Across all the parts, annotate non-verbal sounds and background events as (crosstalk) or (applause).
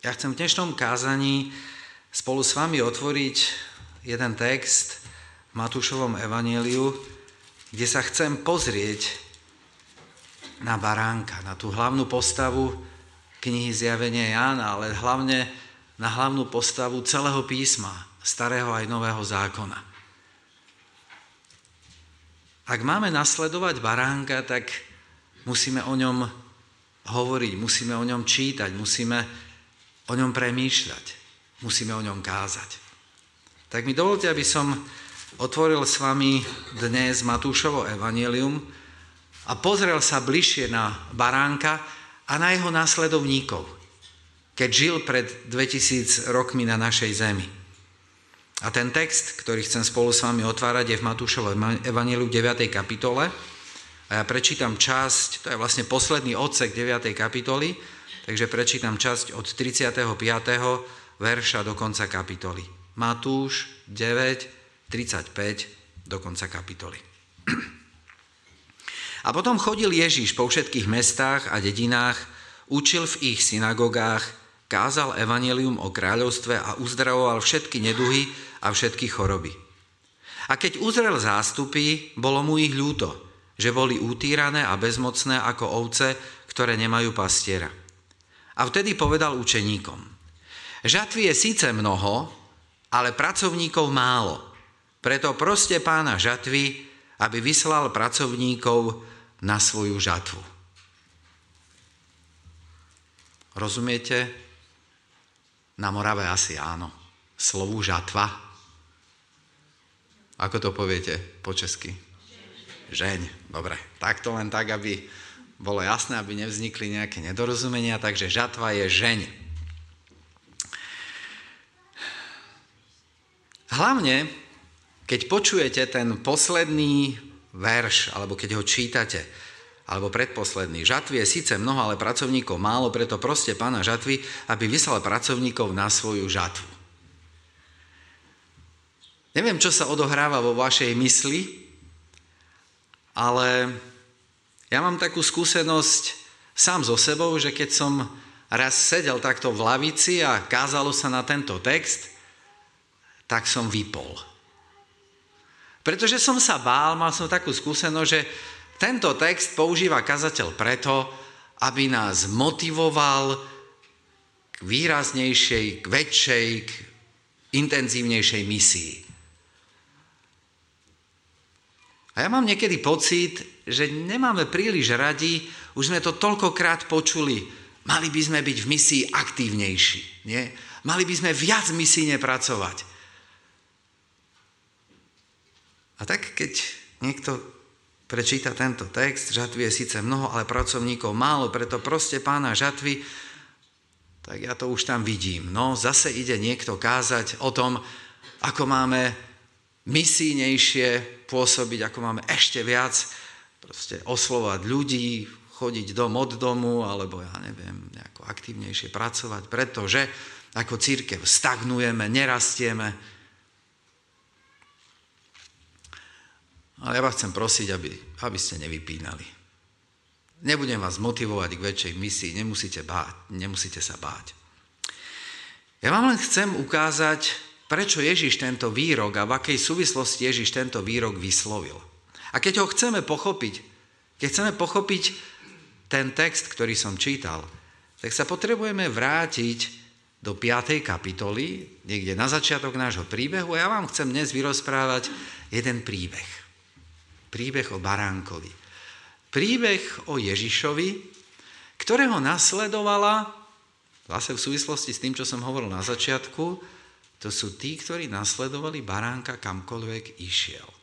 Ja chcem v dnešnom kázaní spolu s vami otvoriť jeden text v Matúšovom evaníliu, kde sa chcem pozrieť na baránka, na tú hlavnú postavu knihy Zjavenia Jána, ale hlavne na hlavnú postavu celého písma, starého aj nového zákona. Ak máme nasledovať baránka, tak musíme o ňom hovoriť, musíme o ňom čítať, musíme o ňom premýšľať. Musíme o ňom kázať. Tak mi dovolte, aby som otvoril s vami dnes Matúšovo evanelium a pozrel sa bližšie na baránka a na jeho následovníkov, keď žil pred 2000 rokmi na našej zemi. A ten text, ktorý chcem spolu s vami otvárať, je v Matúšovom evaníliu 9. kapitole. A ja prečítam časť, to je vlastne posledný odsek 9. kapitoly, Takže prečítam časť od 35. verša do konca kapitoly. Matúš 9, 35 do konca kapitoly. (clears throat) A potom chodil Ježíš po všetkých mestách a dedinách, učil v ich synagogách, kázal evanelium o kráľovstve a uzdravoval všetky neduhy a všetky choroby. A keď uzrel zástupy, bolo mu ich ľúto, že boli utírané a bezmocné ako ovce, ktoré nemajú pastiera. A vtedy povedal učeníkom, žatvy je síce mnoho, ale pracovníkov málo. Preto proste pána žatvy, aby vyslal pracovníkov na svoju žatvu. Rozumiete? Na Morave asi áno. Slovu žatva. Ako to poviete po česky? Žeň. Dobre. Tak to len tak, aby bolo jasné, aby nevznikli nejaké nedorozumenia, takže žatva je žeň. Hlavne, keď počujete ten posledný verš, alebo keď ho čítate, alebo predposledný. Žatvy je síce mnoho, ale pracovníkov málo, preto proste pána žatvy, aby vyslal pracovníkov na svoju žatvu. Neviem, čo sa odohráva vo vašej mysli, ale ja mám takú skúsenosť sám so sebou, že keď som raz sedel takto v lavici a kázalo sa na tento text, tak som vypol. Pretože som sa bál, mal som takú skúsenosť, že tento text používa kazateľ preto, aby nás motivoval k výraznejšej, k väčšej, k intenzívnejšej misii. A ja mám niekedy pocit, že nemáme príliš radi, už sme to toľkokrát počuli, mali by sme byť v misii aktívnejší, nie? Mali by sme viac misíne pracovať. A tak, keď niekto prečíta tento text, žatvy je síce mnoho, ale pracovníkov málo, preto proste pána žatvy, tak ja to už tam vidím. No, zase ide niekto kázať o tom, ako máme misijnejšie pôsobiť, ako máme ešte viac proste oslovať ľudí, chodiť dom od domu, alebo ja neviem, nejako aktívnejšie pracovať, pretože ako církev stagnujeme, nerastieme. Ale ja vás chcem prosiť, aby, aby ste nevypínali. Nebudem vás motivovať k väčšej misii, nemusíte, báť, nemusíte sa báť. Ja vám len chcem ukázať prečo Ježiš tento výrok a v akej súvislosti Ježiš tento výrok vyslovil. A keď ho chceme pochopiť, keď chceme pochopiť ten text, ktorý som čítal, tak sa potrebujeme vrátiť do 5. kapitoly, niekde na začiatok nášho príbehu ja vám chcem dnes vyrozprávať jeden príbeh. Príbeh o Baránkovi. Príbeh o Ježišovi, ktorého nasledovala, zase v súvislosti s tým, čo som hovoril na začiatku, to sú tí, ktorí nasledovali baránka kamkoľvek išiel.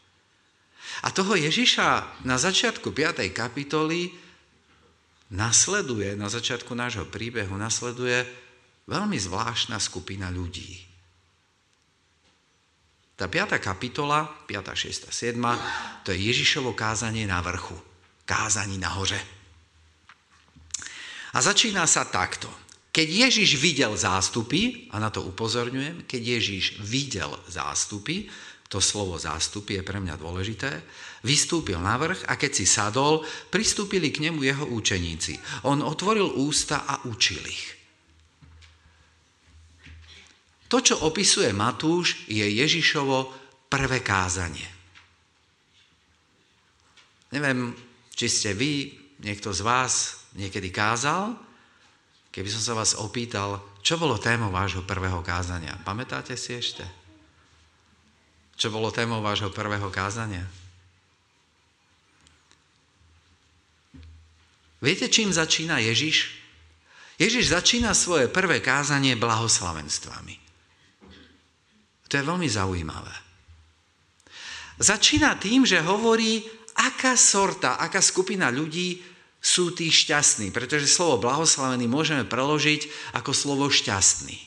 A toho Ježiša na začiatku 5. kapitoly nasleduje, na začiatku nášho príbehu, nasleduje veľmi zvláštna skupina ľudí. Tá 5. kapitola, 5., 6., 7., to je Ježišovo kázanie na vrchu, kázanie na hore. A začína sa takto. Keď Ježiš videl zástupy, a na to upozorňujem, keď Ježiš videl zástupy, to slovo zástupy je pre mňa dôležité, vystúpil na vrch a keď si sadol, pristúpili k nemu jeho učeníci. On otvoril ústa a učil ich. To, čo opisuje Matúš, je Ježišovo prvé kázanie. Neviem, či ste vy, niekto z vás niekedy kázal, keby som sa vás opýtal, čo bolo témou vášho prvého kázania. Pamätáte si ešte? Čo bolo témou vášho prvého kázania? Viete, čím začína Ježiš? Ježiš začína svoje prvé kázanie blahoslavenstvami. To je veľmi zaujímavé. Začína tým, že hovorí, aká sorta, aká skupina ľudí sú tí šťastní, pretože slovo blahoslavený môžeme preložiť ako slovo šťastný.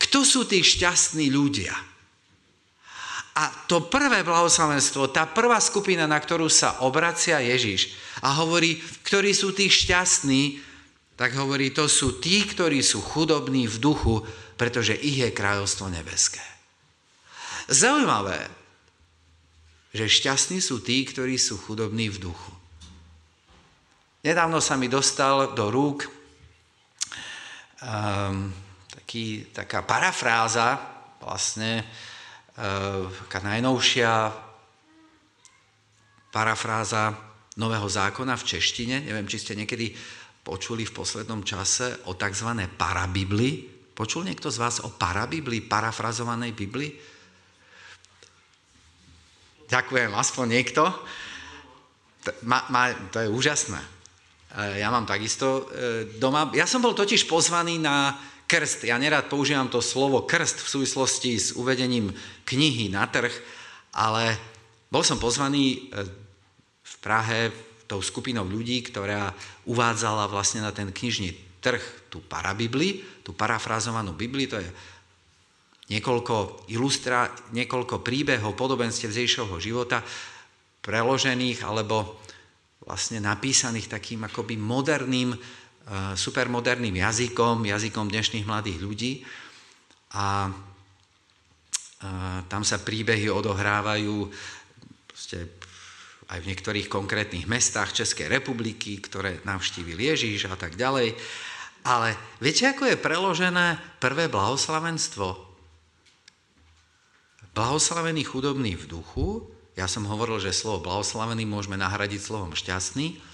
Kto sú tí šťastní ľudia? A to prvé blahoslavenstvo, tá prvá skupina, na ktorú sa obracia Ježiš a hovorí, ktorí sú tí šťastní, tak hovorí, to sú tí, ktorí sú chudobní v duchu, pretože ich je kráľovstvo nebeské. Zaujímavé, že šťastní sú tí, ktorí sú chudobní v duchu. Nedávno sa mi dostal do rúk um, taký, taká parafráza, vlastne taká najnovšia parafráza Nového zákona v češtine. Neviem, či ste niekedy počuli v poslednom čase o tzv. parabibli. Počul niekto z vás o parabibli, parafrazovanej Biblii? Ďakujem, aspoň niekto. Ma, ma, to je úžasné. E, ja mám takisto e, doma. Ja som bol totiž pozvaný na krst. Ja nerad používam to slovo krst v súvislosti s uvedením knihy na trh, ale bol som pozvaný e, v Prahe tou skupinou ľudí, ktorá uvádzala vlastne na ten knižný trh tú parabibli, tú parafrazovanú Bibliu, to je niekoľko ilustra, niekoľko príbehov, podobenstiev z Ježišovho života, preložených alebo vlastne napísaných takým akoby moderným, supermoderným jazykom, jazykom dnešných mladých ľudí. A, e, tam sa príbehy odohrávajú aj v niektorých konkrétnych mestách Českej republiky, ktoré navštívil Ježíš a tak ďalej. Ale viete, ako je preložené prvé blahoslavenstvo? Blahoslavený chudobný v duchu, ja som hovoril, že slovo blahoslavený môžeme nahradiť slovom šťastný,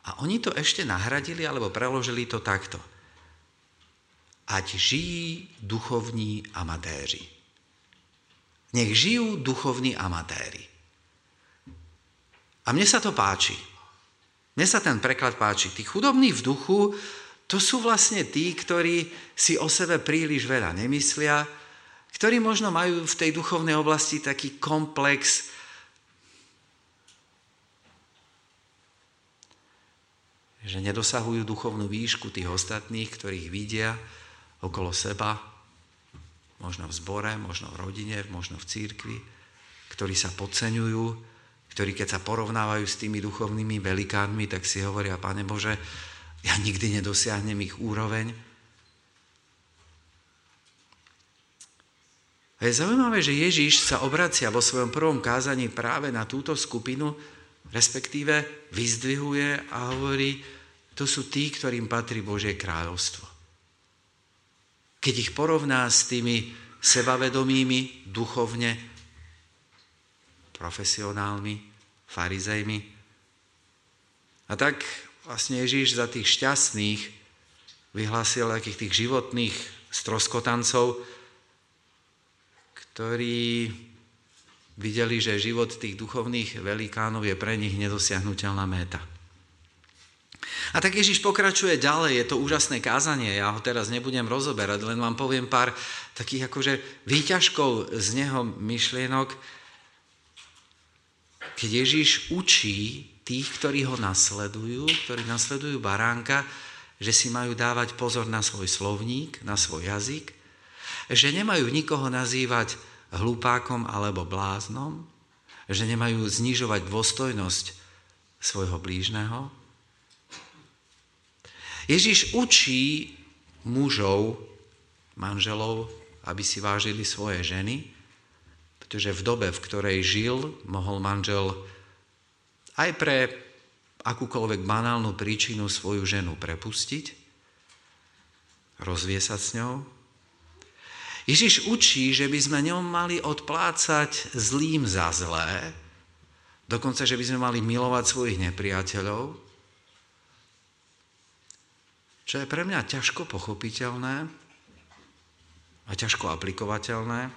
a oni to ešte nahradili alebo preložili to takto. Ať žijí duchovní amatéri. Nech žijú duchovní amatéri. A mne sa to páči. Mne sa ten preklad páči. Tí chudobní v duchu, to sú vlastne tí, ktorí si o sebe príliš veľa nemyslia, ktorí možno majú v tej duchovnej oblasti taký komplex že nedosahujú duchovnú výšku tých ostatných, ktorých vidia okolo seba, možno v zbore, možno v rodine, možno v církvi, ktorí sa podceňujú, ktorí keď sa porovnávajú s tými duchovnými velikánmi, tak si hovoria, Pane Bože, ja nikdy nedosiahnem ich úroveň. A je zaujímavé, že Ježíš sa obracia vo svojom prvom kázaní práve na túto skupinu, respektíve vyzdvihuje a hovorí, to sú tí, ktorým patrí Božie kráľovstvo. Keď ich porovná s tými sebavedomými, duchovne profesionálmi, farizejmi. A tak vlastne Ježíš za tých šťastných vyhlásil takých tých životných stroskotancov, ktorí videli, že život tých duchovných velikánov je pre nich nedosiahnutelná méta. A tak Ježiš pokračuje ďalej, je to úžasné kázanie, ja ho teraz nebudem rozoberať, len vám poviem pár takých akože výťažkov z neho myšlienok, keď Ježiš učí tých, ktorí ho nasledujú, ktorí nasledujú baránka, že si majú dávať pozor na svoj slovník, na svoj jazyk, že nemajú nikoho nazývať hlupákom alebo bláznom, že nemajú znižovať dôstojnosť svojho blížneho. Ježiš učí mužov, manželov, aby si vážili svoje ženy, pretože v dobe, v ktorej žil, mohol manžel aj pre akúkoľvek banálnu príčinu svoju ženu prepustiť, rozviesať s ňou, Ježiš učí, že by sme ňom mali odplácať zlým za zlé, dokonca, že by sme mali milovať svojich nepriateľov, čo je pre mňa ťažko pochopiteľné a ťažko aplikovateľné.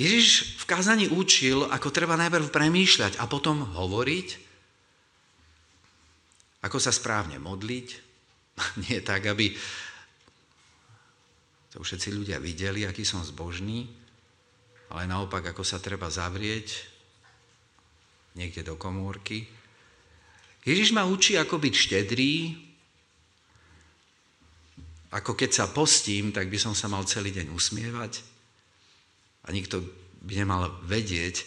Ježiš v kázaní učil, ako treba najprv premýšľať a potom hovoriť, ako sa správne modliť. (laughs) Nie tak, aby to všetci ľudia videli, aký som zbožný, ale naopak, ako sa treba zavrieť niekde do komórky. Ježiš ma učí, ako byť štedrý, ako keď sa postím, tak by som sa mal celý deň usmievať a nikto by nemal vedieť,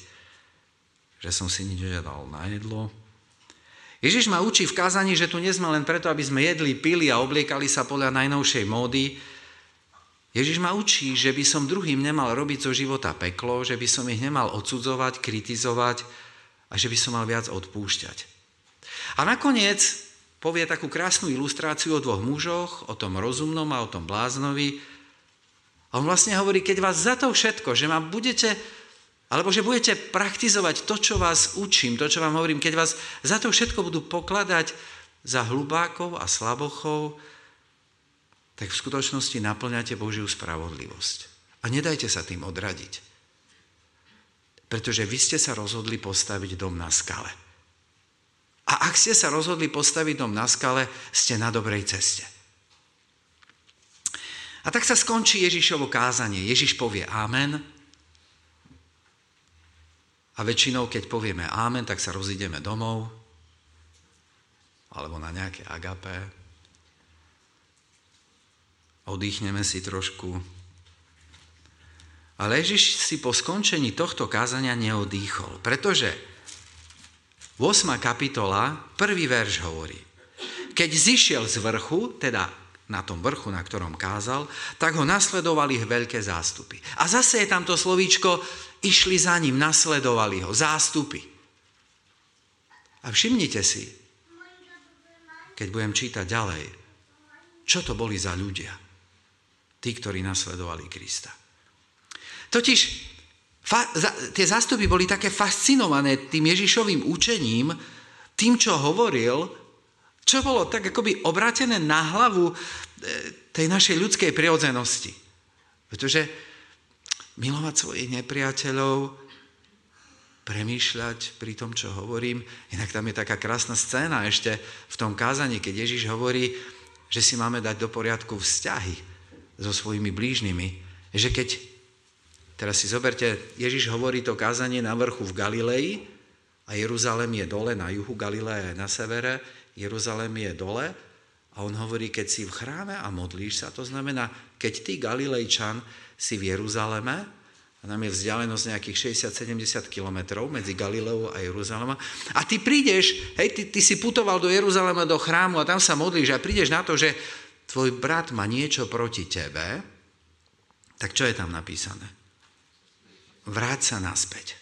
že som si nič nedal na jedlo. Ježiš ma učí v kázaní, že tu nie sme len preto, aby sme jedli, pili a obliekali sa podľa najnovšej módy. Ježiš ma učí, že by som druhým nemal robiť zo života peklo, že by som ich nemal odsudzovať, kritizovať a že by som mal viac odpúšťať. A nakoniec povie takú krásnu ilustráciu o dvoch mužoch, o tom rozumnom a o tom bláznovi. A on vlastne hovorí, keď vás za to všetko, že ma budete, alebo že budete praktizovať to, čo vás učím, to, čo vám hovorím, keď vás za to všetko budú pokladať za hlubákov a slabochov, tak v skutočnosti naplňate Božiu spravodlivosť. A nedajte sa tým odradiť. Pretože vy ste sa rozhodli postaviť dom na skale. A ak ste sa rozhodli postaviť dom na skale, ste na dobrej ceste. A tak sa skončí Ježišovo kázanie. Ježiš povie Amen. A väčšinou, keď povieme Amen, tak sa rozídeme domov. Alebo na nejaké agapé. Odýchneme si trošku. Ale Ježiš si po skončení tohto kázania neodýchol, pretože 8. kapitola, prvý verš hovorí. Keď zišiel z vrchu, teda na tom vrchu, na ktorom kázal, tak ho nasledovali veľké zástupy. A zase je tam to slovíčko, išli za ním, nasledovali ho, zástupy. A všimnite si, keď budem čítať ďalej, čo to boli za ľudia, tí, ktorí nasledovali Krista. Totiž Fa- za, tie zástupy boli také fascinované tým Ježišovým učením, tým, čo hovoril, čo bolo tak akoby obrátené na hlavu e, tej našej ľudskej prirodzenosti. Pretože milovať svojich nepriateľov, premýšľať pri tom, čo hovorím. Inak tam je taká krásna scéna ešte v tom kázaní, keď Ježiš hovorí, že si máme dať do poriadku vzťahy so svojimi blížnymi. Že keď Teraz si zoberte, Ježiš hovorí to kázanie na vrchu v Galilei a Jeruzalém je dole, na juhu Galilea je na severe, Jeruzalém je dole a on hovorí, keď si v chráme a modlíš sa, to znamená, keď ty Galilejčan si v Jeruzaleme, a nám je vzdialenosť nejakých 60-70 kilometrov medzi Galileou a Jeruzalema. A ty prídeš, hej, ty, ty si putoval do Jeruzalema, do chrámu a tam sa modlíš a prídeš na to, že tvoj brat má niečo proti tebe, tak čo je tam napísané? vráť sa naspäť.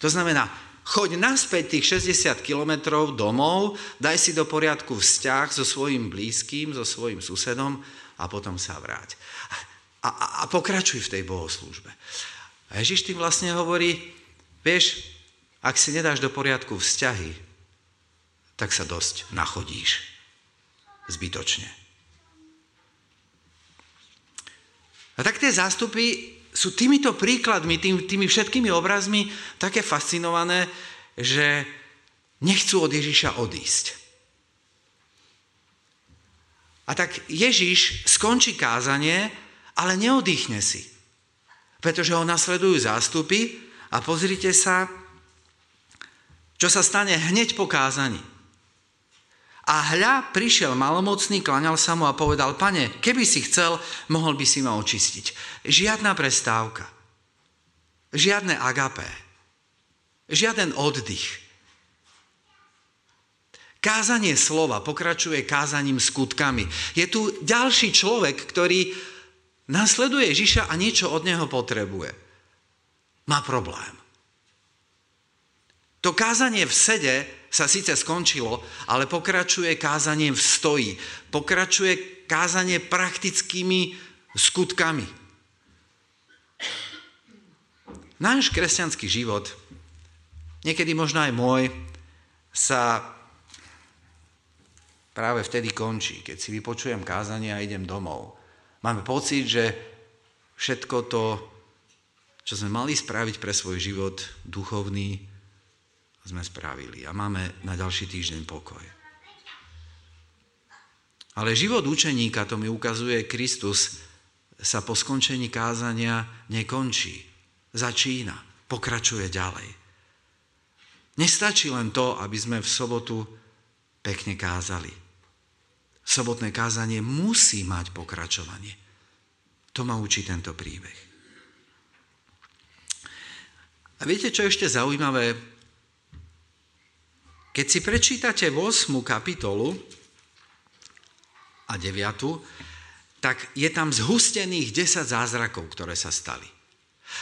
To znamená, choď naspäť tých 60 kilometrov domov, daj si do poriadku vzťah so svojim blízkym, so svojim susedom a potom sa vráť. A, a, a pokračuj v tej bohoslúžbe. A Ježiš tým vlastne hovorí, vieš, ak si nedáš do poriadku vzťahy, tak sa dosť nachodíš. Zbytočne. A tak tie zástupy sú týmito príkladmi, tým, tými všetkými obrazmi také fascinované, že nechcú od Ježiša odísť. A tak Ježiš skončí kázanie, ale neodýchne si. Pretože ho nasledujú zástupy a pozrite sa, čo sa stane hneď po kázaní. A hľa prišiel malomocný, klaňal sa mu a povedal, pane, keby si chcel, mohol by si ma očistiť. Žiadna prestávka. Žiadne agapé. Žiaden oddych. Kázanie slova pokračuje kázaním skutkami. Je tu ďalší človek, ktorý nasleduje Ježiša a niečo od neho potrebuje. Má problém. To kázanie v sede sa síce skončilo, ale pokračuje kázaním v stoji. Pokračuje kázanie praktickými skutkami. Náš kresťanský život, niekedy možno aj môj, sa práve vtedy končí, keď si vypočujem kázanie a idem domov. Máme pocit, že všetko to, čo sme mali spraviť pre svoj život duchovný, sme spravili a máme na ďalší týždeň pokoj. Ale život učeníka, to mi ukazuje Kristus, sa po skončení kázania nekončí. Začína, pokračuje ďalej. Nestačí len to, aby sme v sobotu pekne kázali. Sobotné kázanie musí mať pokračovanie. To ma učí tento príbeh. A viete, čo je ešte zaujímavé? Keď si prečítate 8. kapitolu a 9. tak je tam zhustených 10 zázrakov, ktoré sa stali.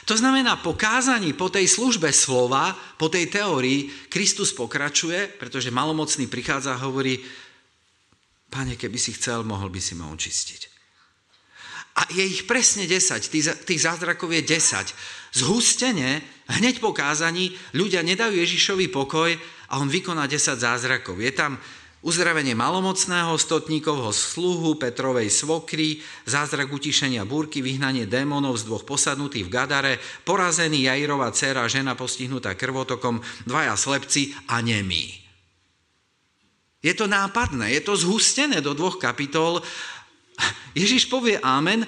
To znamená, po kázaní, po tej službe slova, po tej teórii, Kristus pokračuje, pretože malomocný prichádza a hovorí, Pane, keby si chcel, mohol by si ma očistiť. A je ich presne 10, tých, zázrakov je 10. Zhustene, hneď po kázaní, ľudia nedajú Ježišovi pokoj a on vykoná 10 zázrakov. Je tam uzdravenie malomocného, stotníkovho sluhu, Petrovej svokry, zázrak utišenia búrky, vyhnanie démonov z dvoch posadnutých v Gadare, porazený Jairová dcera, žena postihnutá krvotokom, dvaja slepci a nemí. Je to nápadné, je to zhustené do dvoch kapitol. Ježiš povie amen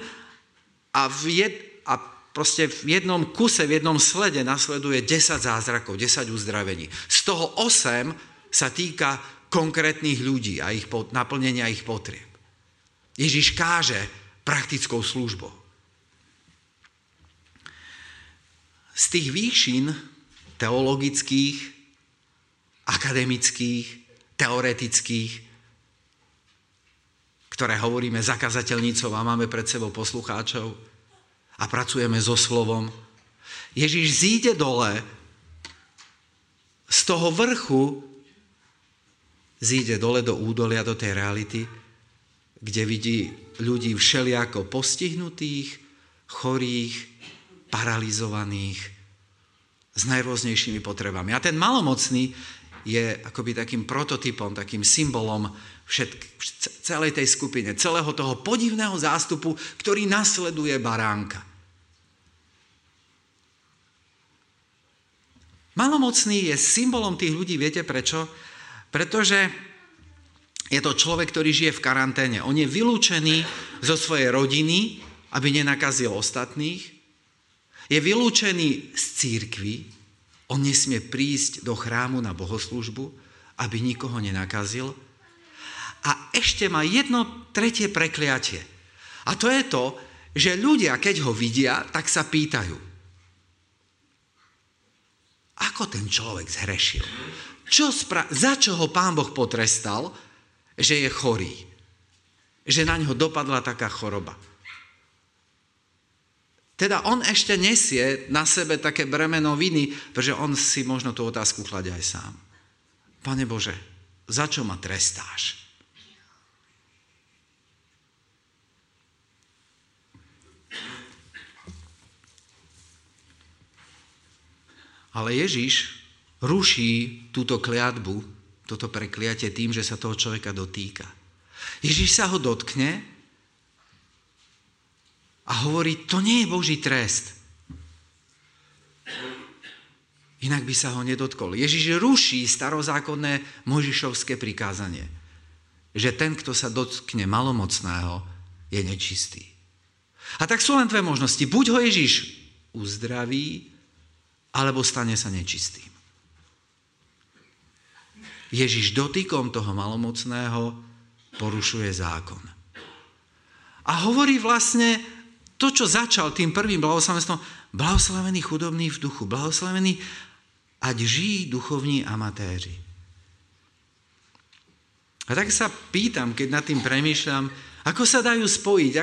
a, v jed, a proste v jednom kuse, v jednom slede nasleduje 10 zázrakov, 10 uzdravení. Z toho 8 sa týka konkrétnych ľudí a ich, naplnenia ich potrieb. Ježiš káže praktickou službou. Z tých výšin teologických, akademických, teoretických, ktoré hovoríme zakazateľnicou a máme pred sebou poslucháčov a pracujeme so slovom. Ježiš zíde dole z toho vrchu, zíde dole do údolia, do tej reality, kde vidí ľudí všeliako postihnutých, chorých, paralizovaných, s najrôznejšími potrebami. A ten malomocný je akoby takým prototypom, takým symbolom všetk, celej tej skupine, celého toho podivného zástupu, ktorý nasleduje baránka. Malomocný je symbolom tých ľudí, viete prečo? Pretože je to človek, ktorý žije v karanténe. On je vylúčený zo svojej rodiny, aby nenakazil ostatných. Je vylúčený z církvy, on nesmie prísť do chrámu na bohoslužbu, aby nikoho nenakazil. A ešte má jedno tretie prekliatie. A to je to, že ľudia, keď ho vidia, tak sa pýtajú. Ako ten človek zhrešil? Čo spra- za čo ho pán Boh potrestal, že je chorý? Že na ňo dopadla taká choroba. Teda on ešte nesie na sebe také bremeno viny, pretože on si možno tú otázku kladie aj sám. Pane Bože, za čo ma trestáš? Ale Ježiš ruší túto kliatbu, toto prekliatie tým, že sa toho človeka dotýka. Ježiš sa ho dotkne a hovorí, to nie je Boží trest. Inak by sa ho nedotkol. Ježiš ruší starozákonné Možišovské prikázanie, že ten, kto sa dotkne malomocného, je nečistý. A tak sú len dve možnosti. Buď ho Ježiš uzdraví, alebo stane sa nečistým. Ježiš dotykom toho malomocného porušuje zákon. A hovorí vlastne, to, čo začal tým prvým blahoslavenstvom, blahoslavený chudobný v duchu, blahoslavený, ať žijí duchovní amatéri. A tak sa pýtam, keď nad tým premýšľam, ako sa dajú spojiť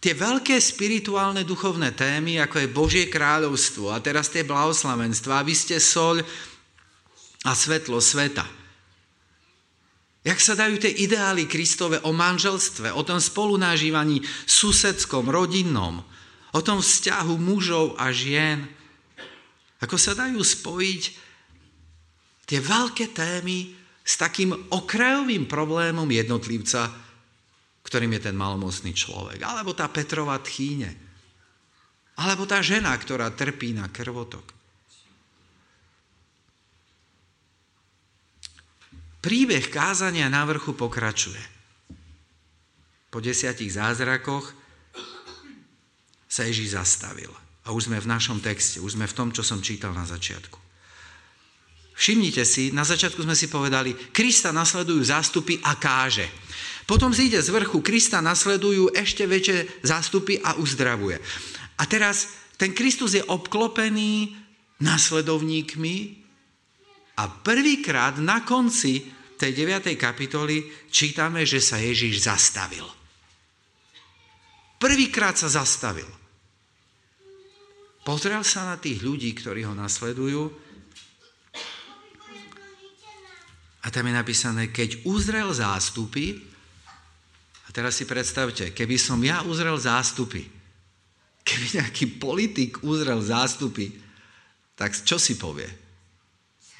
tie veľké spirituálne duchovné témy, ako je Božie kráľovstvo a teraz tie blahoslavenstva, aby ste soľ a svetlo sveta. Jak sa dajú tie ideály Kristove o manželstve, o tom spolunážívaní susedskom, rodinnom, o tom vzťahu mužov a žien. Ako sa dajú spojiť tie veľké témy s takým okrajovým problémom jednotlivca, ktorým je ten malomocný človek. Alebo tá Petrova tchýne. Alebo tá žena, ktorá trpí na krvotok. Príbeh kázania na vrchu pokračuje. Po desiatich zázrakoch sa Ježíš zastavil. A už sme v našom texte, už sme v tom, čo som čítal na začiatku. Všimnite si, na začiatku sme si povedali, Krista nasledujú zástupy a káže. Potom ide z vrchu, Krista nasledujú ešte väčšie zástupy a uzdravuje. A teraz ten Kristus je obklopený nasledovníkmi, a prvýkrát na konci tej 9. kapitoly čítame, že sa Ježíš zastavil. Prvýkrát sa zastavil. Pozrel sa na tých ľudí, ktorí ho nasledujú a tam je napísané, keď uzrel zástupy, a teraz si predstavte, keby som ja uzrel zástupy, keby nejaký politik uzrel zástupy, tak čo si povie?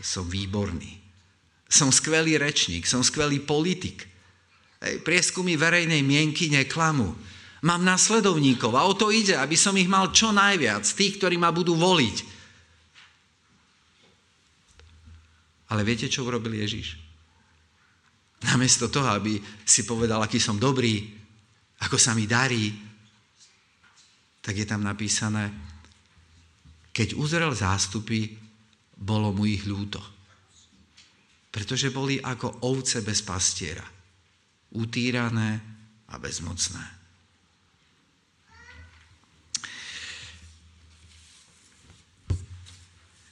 som výborný. Som skvelý rečník, som skvelý politik. Hej, prieskumy verejnej mienky neklamú. Mám nasledovníkov a o to ide, aby som ich mal čo najviac, tých, ktorí ma budú voliť. Ale viete, čo urobil Ježiš? Namiesto toho, aby si povedal, aký som dobrý, ako sa mi darí, tak je tam napísané, keď uzrel zástupy, bolo mu ich ľúto. Pretože boli ako ovce bez pastiera. Utírané a bezmocné.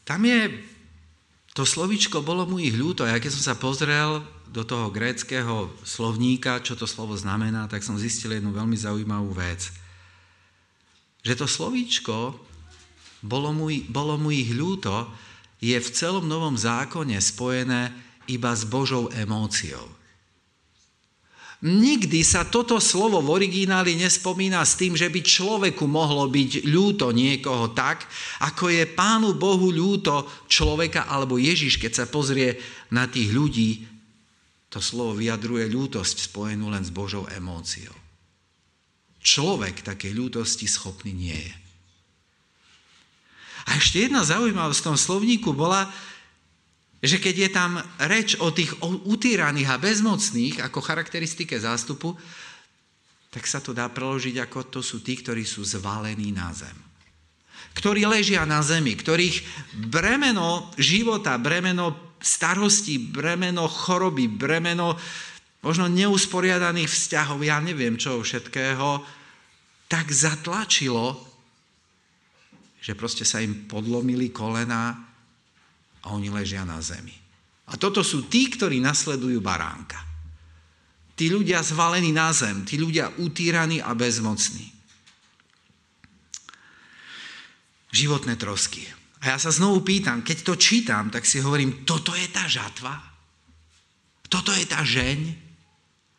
Tam je to slovičko bolo mu ich ľúto. Ja keď som sa pozrel do toho gréckého slovníka, čo to slovo znamená, tak som zistil jednu veľmi zaujímavú vec. Že to slovíčko bolo mu, bolo mu ich ľúto, je v celom Novom zákone spojené iba s Božou emóciou. Nikdy sa toto slovo v origináli nespomína s tým, že by človeku mohlo byť ľúto niekoho tak, ako je Pánu Bohu ľúto človeka alebo Ježiš, keď sa pozrie na tých ľudí, to slovo vyjadruje ľútosť spojenú len s Božou emóciou. Človek takej ľútosti schopný nie je. A ešte jedna zaujímavosť v tom slovníku bola, že keď je tam reč o tých utíraných a bezmocných ako charakteristike zástupu, tak sa to dá preložiť ako to sú tí, ktorí sú zvalení na zem. Ktorí ležia na zemi, ktorých bremeno života, bremeno starosti, bremeno choroby, bremeno možno neusporiadaných vzťahov, ja neviem čo všetkého, tak zatlačilo, že proste sa im podlomili kolena a oni ležia na zemi. A toto sú tí, ktorí nasledujú baránka. Tí ľudia zvalení na zem, tí ľudia utíraní a bezmocní. Životné trosky. A ja sa znovu pýtam, keď to čítam, tak si hovorím, toto je tá žatva? Toto je tá žeň?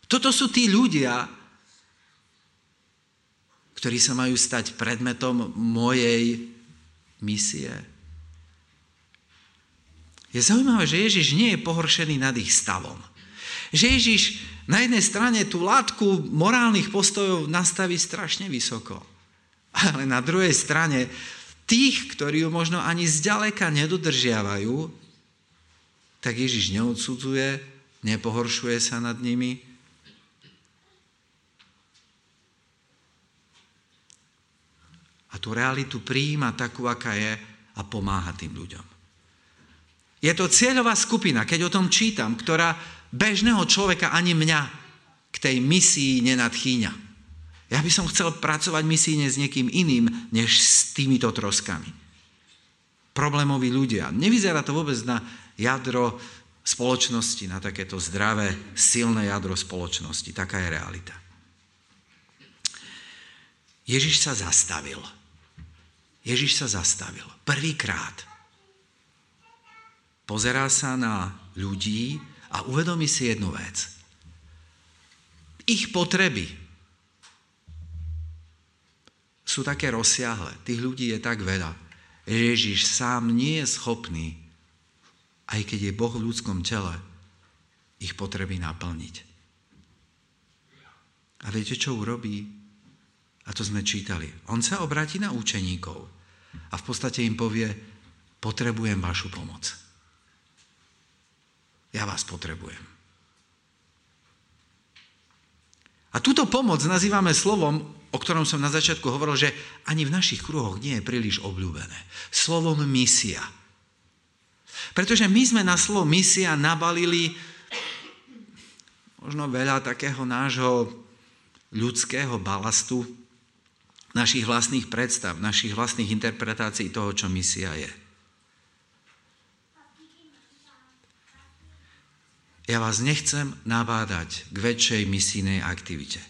Toto sú tí ľudia, ktorí sa majú stať predmetom mojej misie. Je zaujímavé, že Ježiš nie je pohoršený nad ich stavom. Že Ježiš na jednej strane tú látku morálnych postojov nastaví strašne vysoko. Ale na druhej strane tých, ktorí ju možno ani zďaleka nedodržiavajú, tak Ježiš neodsudzuje, nepohoršuje sa nad nimi, a tú realitu prijíma takú, aká je a pomáha tým ľuďom. Je to cieľová skupina, keď o tom čítam, ktorá bežného človeka ani mňa k tej misii nenadchýňa. Ja by som chcel pracovať misíne s niekým iným, než s týmito troskami. Problémoví ľudia. Nevyzerá to vôbec na jadro spoločnosti, na takéto zdravé, silné jadro spoločnosti. Taká je realita. Ježiš sa zastavil. Ježiš sa zastavil. Prvýkrát. Pozerá sa na ľudí a uvedomí si jednu vec. Ich potreby sú také rozsiahle. Tých ľudí je tak veľa. Ježiš sám nie je schopný, aj keď je Boh v ľudskom tele, ich potreby naplniť. A viete, čo urobí? A to sme čítali. On sa obráti na učeníkov a v podstate im povie, potrebujem vašu pomoc. Ja vás potrebujem. A túto pomoc nazývame slovom, o ktorom som na začiatku hovoril, že ani v našich kruhoch nie je príliš obľúbené. Slovom misia. Pretože my sme na slovo misia nabalili možno veľa takého nášho ľudského balastu, našich vlastných predstav, našich vlastných interpretácií toho, čo misia je. Ja vás nechcem nabádať k väčšej misijnej aktivite.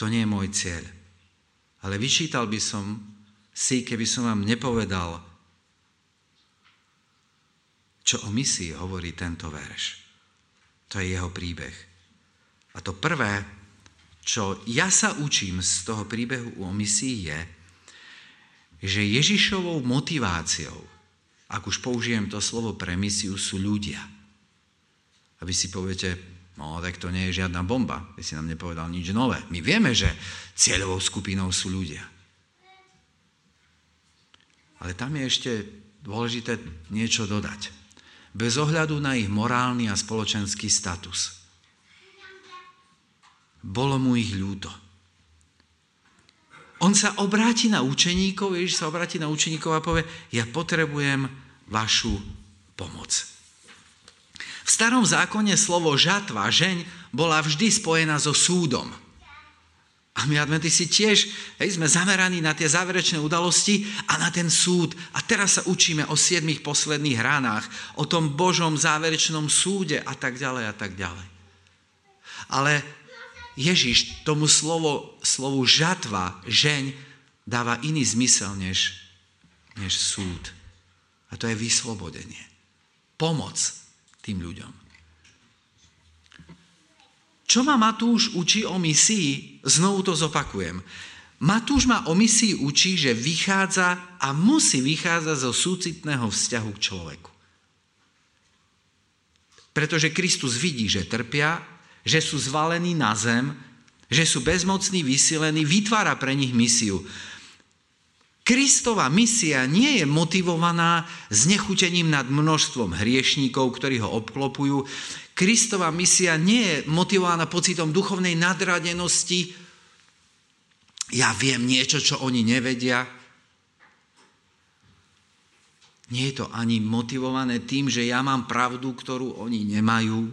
To nie je môj cieľ. Ale vyčítal by som si, keby som vám nepovedal, čo o misii hovorí tento verš. To je jeho príbeh. A to prvé, čo ja sa učím z toho príbehu o misii je, že Ježišovou motiváciou, ak už použijem to slovo pre misiu, sú ľudia – a vy si poviete, no tak to nie je žiadna bomba, vy si nám nepovedal nič nové. My vieme, že cieľovou skupinou sú ľudia. Ale tam je ešte dôležité niečo dodať. Bez ohľadu na ich morálny a spoločenský status. Bolo mu ich ľúto. On sa obráti na učeníkov, Ježiš sa obráti na učeníkov a povie, ja potrebujem vašu pomoc. Starom zákone slovo žatva, žeň, bola vždy spojená so súdom. A my adventisti tiež hej, sme zameraní na tie záverečné udalosti a na ten súd. A teraz sa učíme o siedmých posledných ránach, o tom Božom záverečnom súde a tak ďalej a tak ďalej. Ale Ježiš tomu slovo, slovu žatva, žeň, dáva iný zmysel než, než súd. A to je vyslobodenie. Pomoc tým ľuďom. Čo ma Matúš učí o misii? Znovu to zopakujem. Matúš ma o misii učí, že vychádza a musí vychádzať zo súcitného vzťahu k človeku. Pretože Kristus vidí, že trpia, že sú zvalení na zem, že sú bezmocní, vysilení, vytvára pre nich misiu. Kristova misia nie je motivovaná znechutením nad množstvom hriešníkov, ktorí ho obklopujú. Kristova misia nie je motivovaná pocitom duchovnej nadradenosti. Ja viem niečo, čo oni nevedia. Nie je to ani motivované tým, že ja mám pravdu, ktorú oni nemajú.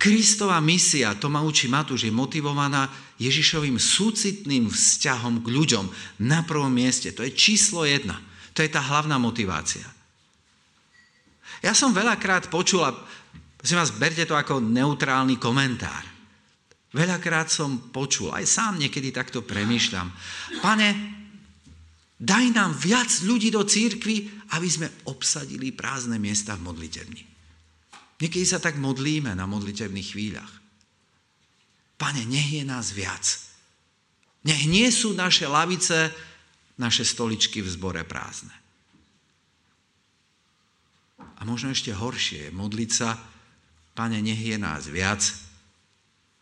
Kristova misia, to ma učí Matúš, je motivovaná Ježišovým súcitným vzťahom k ľuďom na prvom mieste. To je číslo jedna. To je tá hlavná motivácia. Ja som veľakrát počul, a prosím vás, berte to ako neutrálny komentár. Veľakrát som počul, aj sám niekedy takto premýšľam. Pane, daj nám viac ľudí do církvy, aby sme obsadili prázdne miesta v modlitevni. Niekedy sa tak modlíme na modlitevných chvíľach. Pane, nech je nás viac. Nech nie sú naše lavice, naše stoličky v zbore prázdne. A možno ešte horšie je modliť sa, Pane, nech je nás viac,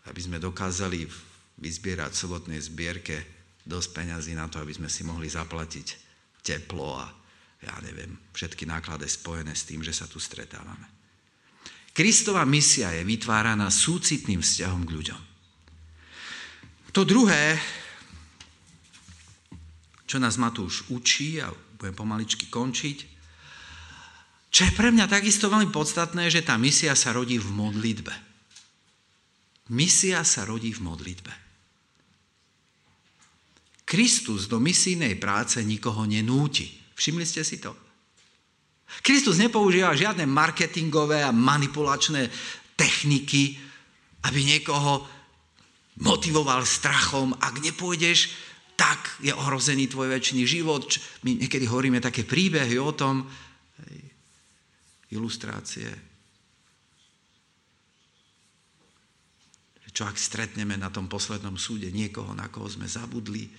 aby sme dokázali vyzbierať v sobotnej zbierke dosť peňazí na to, aby sme si mohli zaplatiť teplo a ja neviem, všetky náklady spojené s tým, že sa tu stretávame. Kristova misia je vytváraná súcitným vzťahom k ľuďom. To druhé, čo nás Matúš učí, a budem pomaličky končiť, čo je pre mňa takisto veľmi podstatné, že tá misia sa rodí v modlitbe. Misia sa rodí v modlitbe. Kristus do misijnej práce nikoho nenúti. Všimli ste si to? Kristus nepoužíva žiadne marketingové a manipulačné techniky, aby niekoho motivoval strachom, ak nepôjdeš, tak je ohrozený tvoj väčší život. My niekedy hovoríme také príbehy o tom, ilustrácie. Čo ak stretneme na tom poslednom súde niekoho, na koho sme zabudli,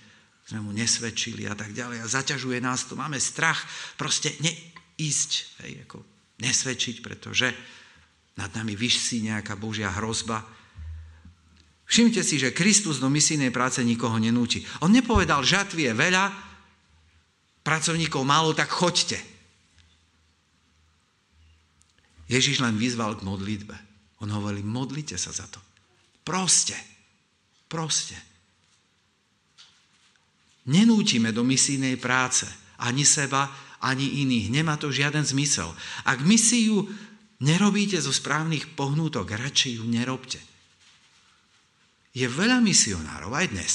sme mu nesvedčili a tak ďalej a zaťažuje nás to, máme strach proste neísť, hej, ako nesvedčiť, pretože nad nami vyšší nejaká Božia hrozba, Všimte si, že Kristus do misijnej práce nikoho nenúti. On nepovedal, žatvy je veľa, pracovníkov málo, tak choďte. Ježiš len vyzval k modlitbe. On hovorí, modlite sa za to. Proste. Proste. Nenútime do misijnej práce ani seba, ani iných. Nemá to žiaden zmysel. Ak misiu nerobíte zo správnych pohnútok, radšej ju nerobte. Je veľa misionárov aj dnes.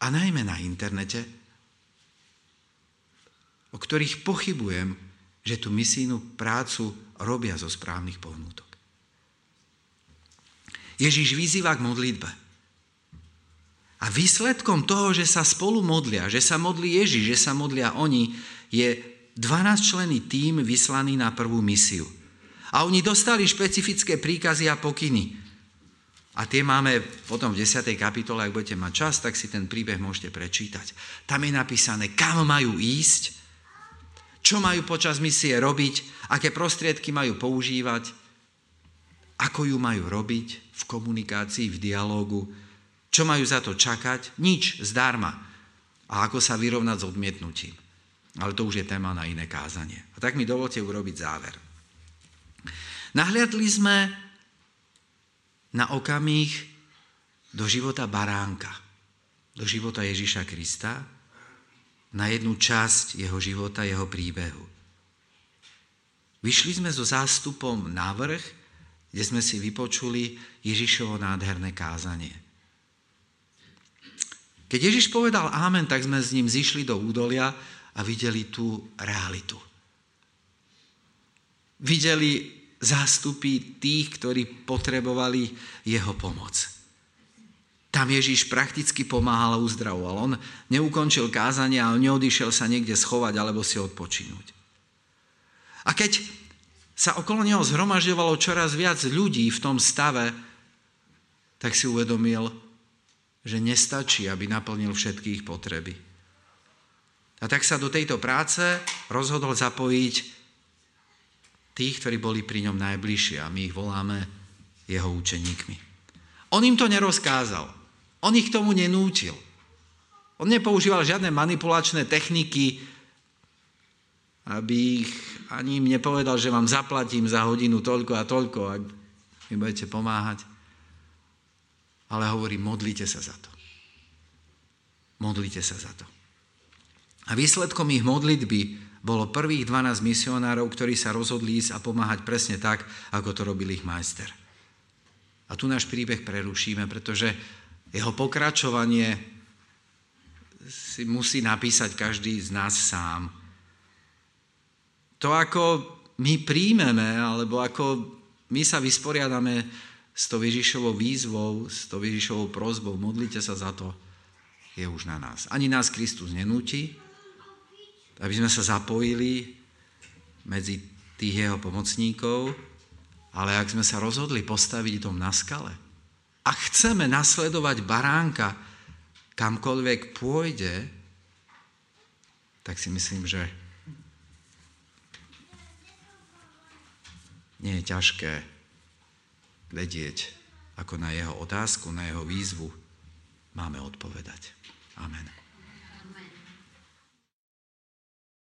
A najmä na internete, o ktorých pochybujem, že tú misijnú prácu robia zo správnych pohnútok. Ježiš vyzýva k modlitbe. A výsledkom toho, že sa spolu modlia, že sa modlí Ježiš, že sa modlia oni, je 12 členy tým vyslaný na prvú misiu. A oni dostali špecifické príkazy a pokyny. A tie máme potom v 10. kapitole, ak budete mať čas, tak si ten príbeh môžete prečítať. Tam je napísané, kam majú ísť, čo majú počas misie robiť, aké prostriedky majú používať, ako ju majú robiť v komunikácii, v dialógu, čo majú za to čakať, nič, zdarma. A ako sa vyrovnať s odmietnutím. Ale to už je téma na iné kázanie. A tak mi dovolte urobiť záver. Nahliadli sme na okamih do života baránka, do života Ježiša Krista, na jednu časť jeho života, jeho príbehu. Vyšli sme so zástupom na vrch, kde sme si vypočuli Ježišovo nádherné kázanie. Keď Ježiš povedal amen, tak sme s ním zišli do údolia a videli tú realitu. Videli zástupy tých, ktorí potrebovali jeho pomoc. Tam Ježíš prakticky pomáhal a uzdravoval. On neukončil kázanie a neodišiel sa niekde schovať alebo si odpočinúť. A keď sa okolo neho zhromažďovalo čoraz viac ľudí v tom stave, tak si uvedomil, že nestačí, aby naplnil všetky ich potreby. A tak sa do tejto práce rozhodol zapojiť tých, ktorí boli pri ňom najbližšie a my ich voláme jeho učeníkmi. On im to nerozkázal. On ich tomu nenútil. On nepoužíval žiadne manipulačné techniky, aby ich ani im nepovedal, že vám zaplatím za hodinu toľko a toľko, ak mi budete pomáhať. Ale hovorí, modlite sa za to. Modlite sa za to. A výsledkom ich modlitby bolo prvých 12 misionárov, ktorí sa rozhodli ísť a pomáhať presne tak, ako to robil ich majster. A tu náš príbeh prerušíme, pretože jeho pokračovanie si musí napísať každý z nás sám. To, ako my príjmeme, alebo ako my sa vysporiadame s tou Ježišovou výzvou, s tou Ježišovou prozbou, modlite sa za to, je už na nás. Ani nás Kristus nenúti, aby sme sa zapojili medzi tých jeho pomocníkov, ale ak sme sa rozhodli postaviť dom na skale, a chceme nasledovať baránka kamkoľvek pôjde, tak si myslím, že nie je ťažké vedieť, ako na jeho otázku, na jeho výzvu máme odpovedať. Amen.